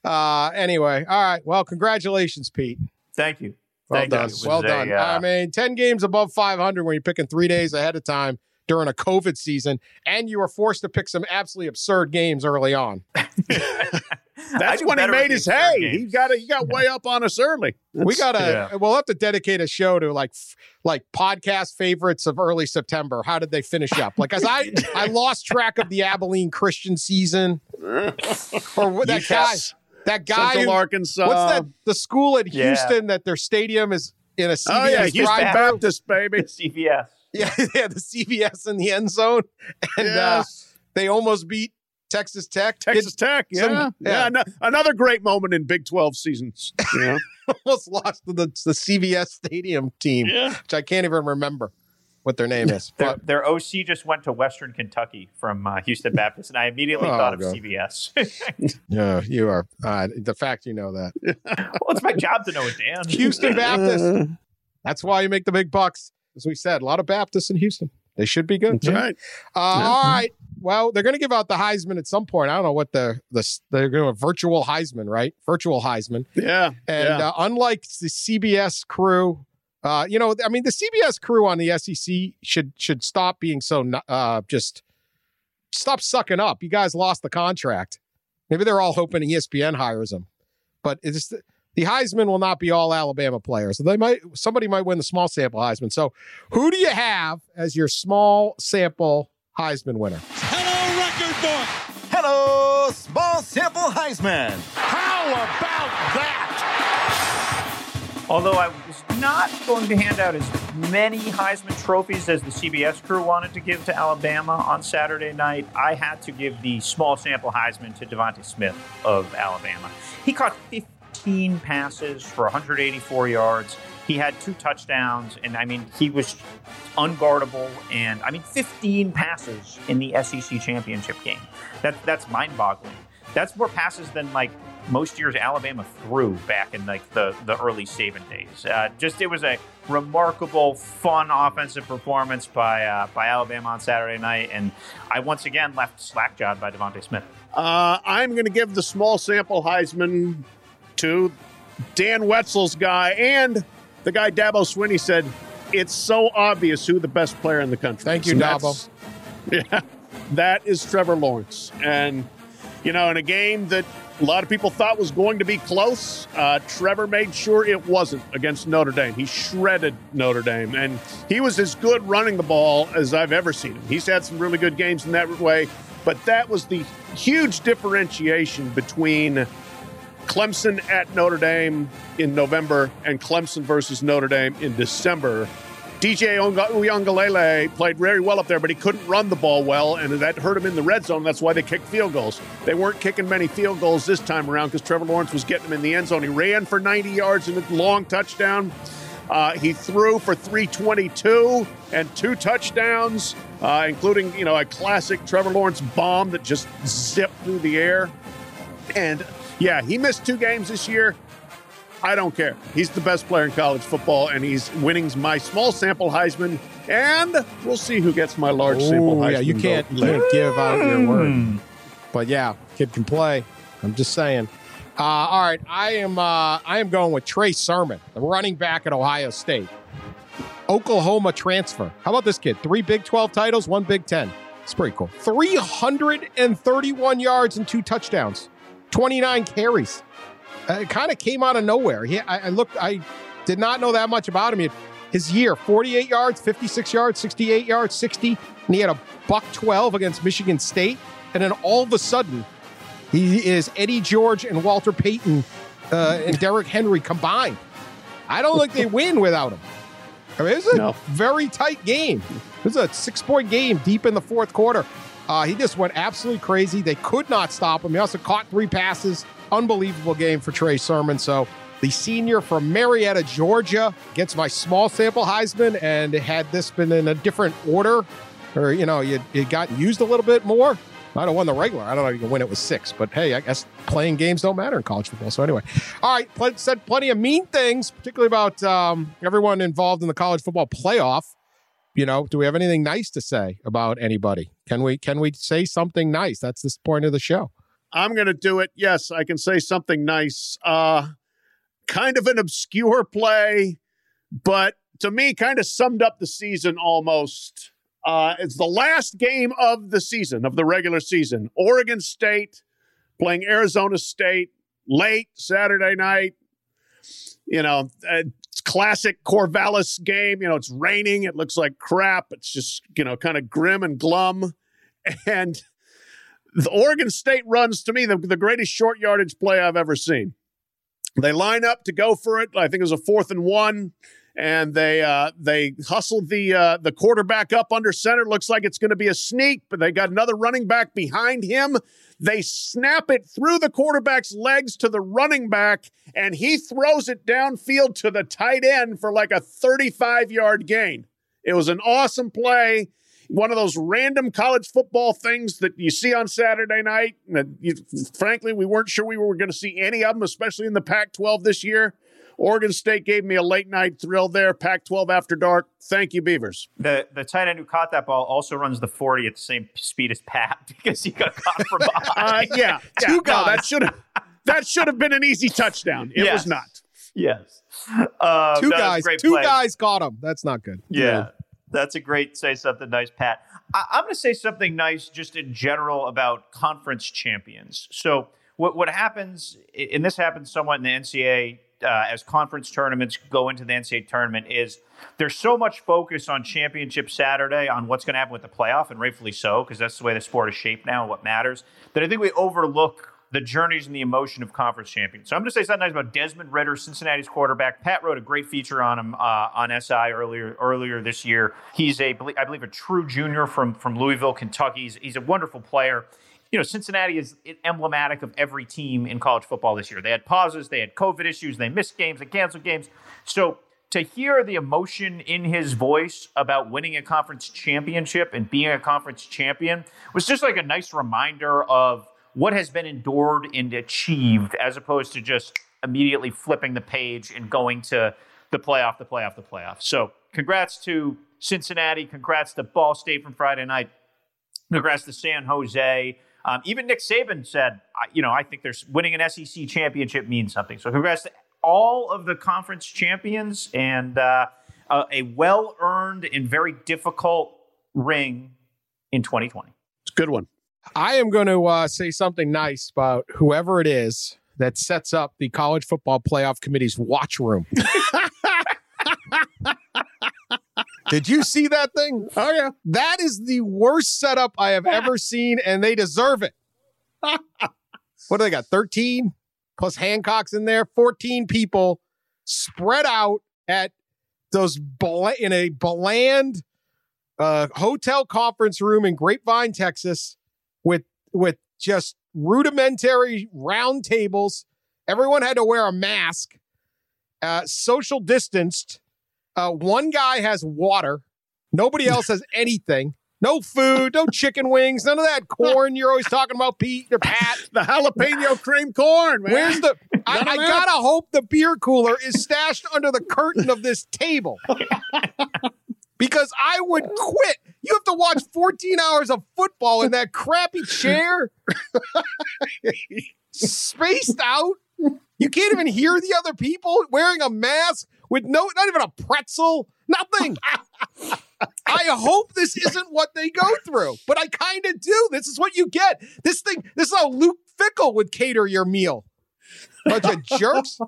Uh, anyway, all right. Well, congratulations, Pete. Thank you. Well Thank done. Was Well a, done. uh, I mean, 10 games above 500 when you're picking three days ahead of time during a COVID season, and you were forced to pick some absolutely absurd games early on. That's when he made his hay. He got he got way up on us early. we gotta, yeah. we'll have to dedicate a show to like, like podcast favorites of early September. How did they finish up? Like, as I, I lost track of the Abilene Christian season, or what- that guy, Yes. that guy. Central who- Arkansas. what's that? The school in Yeah. Houston that their stadium is in a CVS Oh yeah, Houston? Baptist baby. CVS. Yeah, yeah, the CVS in the end zone, and uh, they almost beat Texas Tech. Texas Tech. Yeah, some- yeah. yeah. ano- another great moment in Big Twelve seasons. You know? It almost lost to the, the CVS Stadium team, yeah. which I can't even remember what their name is. Their, But their OC just went to Western Kentucky from uh, Houston Baptist, and I immediately Oh, thought of God. CVS. yeah, you are uh, the fact you know that well, it's my job to know it, Dan. Houston Baptist. That's why you make the big bucks. As we said, a lot of Baptists in Houston. They should be good. That's right. Uh, All right. Well, they're going to give out the Heisman at some point. I don't know what the the they're going to virtual Heisman, right? Virtual Heisman. Yeah. And yeah. uh, unlike the CBS crew Uh, you know, I mean, the CBS crew on the SEC should should stop being so uh, just stop sucking up. You guys lost the contract. Maybe they're all hoping ESPN hires them, but it's the Heisman will not be all Alabama players. So they might somebody might win the small sample Heisman. So who do you have as your small sample Heisman winner? Hello, record book. Hello, small sample Heisman. How about that? Although I was not going to hand out as many Heisman trophies as the CBS crew wanted to give to Alabama on Saturday night, I had to give the small sample Heisman to DeVonta Smith of Alabama. He caught 15 passes for 184 yards. He had two touchdowns, and I mean, he was unguardable. And I mean, 15 passes in the SEC championship game. That, that's mind boggling. That's more passes than like most years Alabama threw back in like the, the early Saban days. Uh, just it was a remarkable, fun offensive performance by uh, by Alabama on Saturday night, and I once again left slackjawed by DeVonta Smith. Uh, I'm going to give the small sample Heisman to Dan Wetzel's guy and the guy Dabo Swinney said it's so obvious who the best player in the country. Thank you, Dabo. Yeah, that is Trevor Lawrence, and you know, in a game that a lot of people thought was going to be close. Uh, Trevor made sure it wasn't against Notre Dame. He shredded Notre Dame, and he was as good running the ball as I've ever seen him. He's had some really good games in that way, but that was the huge differentiation between Clemson at Notre Dame in November and Clemson versus Notre Dame in December DJ Uiagalelei played very well up there, but he couldn't run the ball well, and that hurt him in the red zone. That's why they kicked field goals. They weren't kicking many field goals this time around because Trevor Lawrence was getting them in the end zone. He ran for 90 yards in a long touchdown. Uh, he threw for 322 and two touchdowns, uh, including you know a classic Trevor Lawrence bomb that just zipped through the air. And yeah, he missed two games this year. I don't care. He's the best player in college football, and he's winning my small sample Heisman. And we'll see who gets my large Ooh, sample Heisman. Yeah, you can't, you can't give out your word. But yeah, kid can play. I'm just saying. Uh, all right, I am. Uh, I am going with Trey Sermon, the running back at Ohio State. Oklahoma transfer. How about this kid? Three Big 12 titles, one Big 10. It's pretty cool. 331 yards and two touchdowns, 29 carries. Uh, it kind of came out of nowhere. He, I, I, looked, I did not know that much about him. His year 48 yards, 56 yards, 68 yards, 60, and he had a buck 12 against Michigan State. And then all of a sudden, he is Eddie George and Walter Payton uh, and Derrick Henry combined. I don't think they win without him. I mean, it's a no. very tight game. It's a six point game deep in the fourth quarter. Uh, he just went absolutely crazy. They could not stop him. He also caught three passes unbelievable game for Trey Sermon. So the senior from Marietta, Georgia, gets my small sample Heisman. And had this been in a different order, or you know, you you got used a little bit more. I don't win the regular. I don't know if you can win it with six, but hey, I guess playing games don't matter in college football. So anyway, all right, pl- said plenty of mean things, particularly about um, everyone involved in the college football playoff. You know, do we have anything nice to say about anybody? Can we can we say something nice? That's the point of the show. I'm going to do it. Yes, I can say something nice. Uh, kind of an obscure play, but to me, kind of summed up the season almost. Uh, it's the last game of the season, of the regular season. Oregon State playing Arizona State late Saturday night. You know, classic Corvallis game. You know, it's raining. It looks like crap. It's just, you know, kind of grim and glum. And the Oregon State runs to me the, the greatest short yardage play I've ever seen. They line up to go for it. I think it was a fourth and one, and they uh, they hustle the uh, the quarterback up under center. Looks like it's going to be a sneak, but they got another running back behind him. They snap it through the quarterback's legs to the running back, and he throws it downfield to the tight end for like a 35 yard gain. It was an awesome play one of those random college football things that you see on Saturday night. You, frankly, we weren't sure we were going to see any of them, especially in the Pac 12 this year. Oregon State gave me a late night thrill there. Pac 12 after dark. Thank you, Beavers. The the tight end who caught that ball also runs the 40 at the same speed as Pat because he got caught from behind. uh, yeah. yeah. No, that should have that should have been an easy touchdown. It yes. was not. Yes. Uh, two guys, great two play. guys caught him. That's not good. Yeah. That's a great say something nice, Pat. I, I'm going to say something nice just in general about conference champions. So, what, what happens, and this happens somewhat in the NCAA uh, as conference tournaments go into the NCAA tournament, is there's so much focus on Championship Saturday on what's going to happen with the playoff, and rightfully so, because that's the way the sport is shaped now and what matters, that I think we overlook the journeys and the emotion of conference champions. So I'm going to say something nice about Desmond Ridder, Cincinnati's quarterback. Pat wrote a great feature on him uh, on SI earlier earlier this year. He's a, I believe, a true junior from from Louisville, Kentucky. He's, he's a wonderful player. You know, Cincinnati is emblematic of every team in college football this year. They had pauses, they had COVID issues, they missed games, they canceled games. So to hear the emotion in his voice about winning a conference championship and being a conference champion was just like a nice reminder of what has been endured and achieved as opposed to just immediately flipping the page and going to the playoff, the playoff, the playoff. So, congrats to Cincinnati. Congrats to Ball State from Friday night. Congrats to San Jose. Um, even Nick Saban said, you know, I think there's winning an SEC championship means something. So, congrats to all of the conference champions and uh, a, a well earned and very difficult ring in 2020. It's a good one. I am going to uh, say something nice about whoever it is that sets up the college football playoff committee's watch room. Did you see that thing? Oh, yeah. That is the worst setup I have ever seen, and they deserve it. what do they got? 13 plus Hancock's in there, 14 people spread out at those in a bland uh, hotel conference room in Grapevine, Texas, with with just rudimentary round tables. Everyone had to wear a mask, uh, social distanced. Uh, one guy has water. Nobody else has anything. No food, no chicken wings, none of that corn you're always talking about, Pete or Pat. The jalapeno cream corn, man. Where's the? I, I gotta hope the beer cooler is stashed under the curtain of this table. because I would quit. You have to watch 14 hours of football in that crappy chair, spaced out. You can't even hear the other people wearing a mask with no, not even a pretzel, nothing. I hope this isn't what they go through, but I kind of do. This is what you get. This thing, this is how Luke Fickell would cater your meal. Bunch of jerks.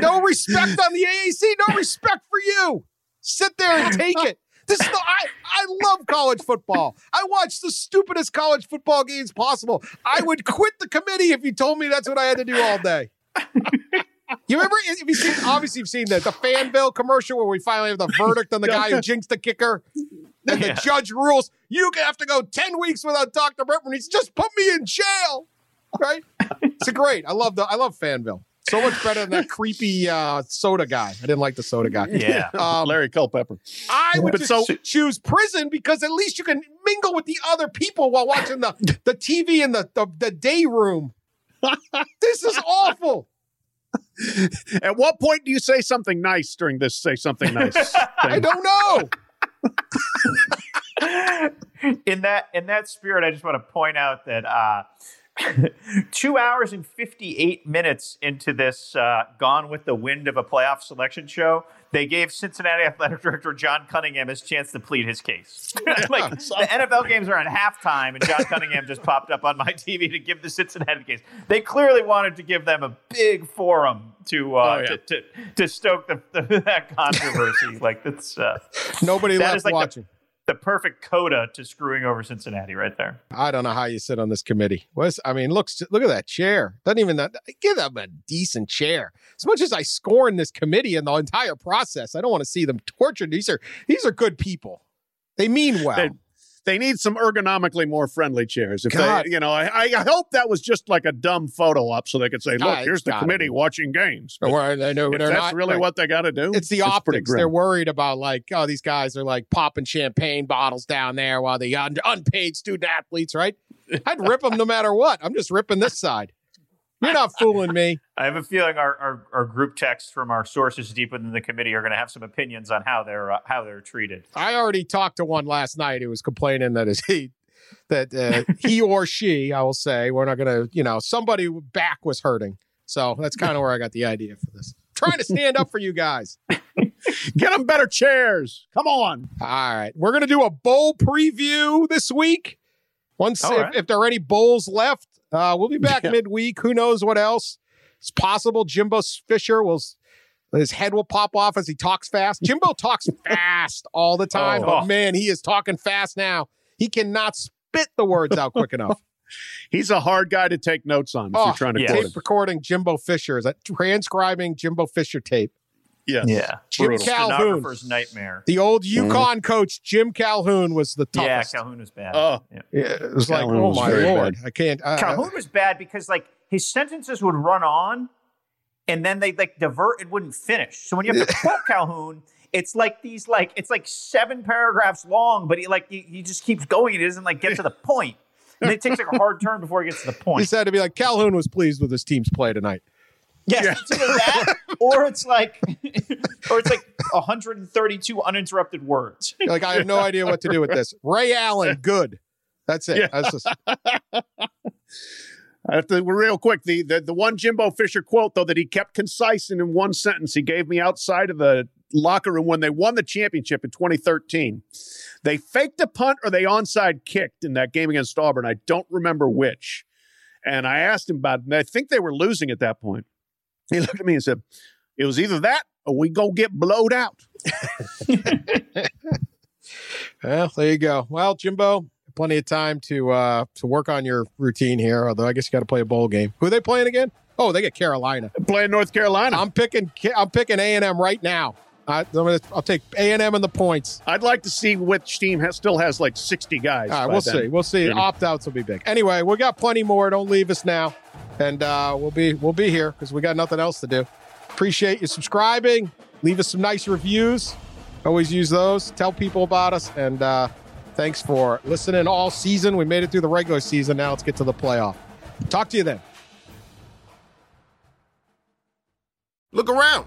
no respect on the AAC, no respect for you. Sit there and take it. This is the I, I love college football. I watch the stupidest college football games possible. I would quit the committee if you told me that's what I had to do all day. You remember? If you seen, obviously, you've seen the the Fansville commercial where we finally have the verdict on the guy who jinxed the kicker, and Yeah. the judge rules you have to go ten weeks without Dr. Brentman. He's just put me in jail, right? It's a great. I love the. I love Fansville. So much better than that creepy uh, soda guy. I didn't like the soda guy. Yeah. Um, Larry Culpepper. I would But just so- choose prison because at least you can mingle with the other people while watching the, the TV in the, the, the day room. this is awful. At what point do you say something nice during this say something nice? I don't know. in that in that spirit, I just want to point out that uh, two hours and fifty eight minutes into this uh, "Gone with the Wind" of a playoff selection show, they gave Cincinnati athletic director John Cunningham his chance to plead his case. like the NFL games are at halftime, and John Cunningham just popped up on my TV to give the Cincinnati case. They clearly wanted to give them a big forum to uh, Oh, yeah. to, to to stoke the, the that controversy. like that's uh, Nobody left like watching. the, the perfect coda to screwing over Cincinnati right there. I don't know how you sit on this committee. What's, I mean, looks look at that chair. Doesn't even that give them a decent chair. As much as I scorn this committee and the entire process, I don't want to see them tortured. These are these are good people. They mean well. They, they need some ergonomically more friendly chairs. If God. they, you know, I, I hope that was just like a dumb photo up, so they could say, "Look, here's the committee be. watching games." Or where they know that's not really right. what they got to do. It's the pretty optics. They're worried about like, oh, these guys are like popping champagne bottles down there while the un- unpaid student athletes, right? I'd rip them no matter what. I'm just ripping this side. You're not fooling me. I have a feeling our, our, our group texts from our sources deep within the committee are going to have some opinions on how they're uh, how they're treated. I already talked to one last night who was complaining that is he that uh, he or she, I will say, we're not going to, you know, somebody back was hurting. So that's kind of where I got the idea for this. Trying to stand up for you guys. Get them better chairs. Come on. All right. We're going to do a bowl preview this week. Once, if, right. if there are any bowls left, uh, we'll be back Yeah. midweek. Who knows what else? It's possible Jimbo Fisher will, his head will pop off as he talks fast. Jimbo talks fast all the time, Oh. but man, he is talking fast now. He cannot spit the words out quick enough. He's a hard guy to take notes on if Oh, you're trying to yeah. Tape recording Jimbo Fisher. Is that transcribing Jimbo Fisher tape? Yes. Yeah. Jim Brutal. Calhoun. Stenographer's nightmare. The old UConn coach, Jim Calhoun, was the Yeah. Calhoun was bad. Oh. Yeah. Yeah, it was Calhoun like, oh my very lord, bad. I can't. Uh, Calhoun was bad because like his sentences would run on and then they like divert and wouldn't finish. So when you have to quote Calhoun, it's like these like it's like seven paragraphs long, but he like he, he just keeps going. It doesn't like get to the point. And it takes like a hard turn before he gets to the point. He point. said to be like Calhoun was pleased with his team's play tonight. Yes, it's either that or it's like or it's like 132 uninterrupted words. Like I have no idea what to do with this. Ray Allen, good. That's it. Yeah. That's just, I have to real quick. The, the the one Jimbo Fisher quote though that he kept concise and in one sentence he gave me outside of the locker room when they won the championship in 2013. They faked a punt or they onside kicked in that game against Auburn. I don't remember which. And I asked him about it, and I think they were losing at that point. He looked at me and said, It was either that or we go get blowed out. well, there you go. Well, Jimbo, plenty of time to uh to work on your routine here. Although I guess you got to play a bowl game. Who are they playing again? Oh, they get Carolina. Playing North Carolina. I'm picking. I'm picking A and M right now. I, I'm gonna, I'll take A and M and the points. I'd like to see which team has, still has like 60 guys. All right, we'll then. see. We'll see. Yeah. Opt outs will be big. Anyway, we got plenty more. Don't leave us now, and uh, we'll be we'll be here because we got nothing else to do. Appreciate you subscribing. Leave us some nice reviews. Always use those. Tell people about us, and uh, thanks for listening all season. We made it through the regular season. Now let's get to the playoff. Talk to you then. Look around.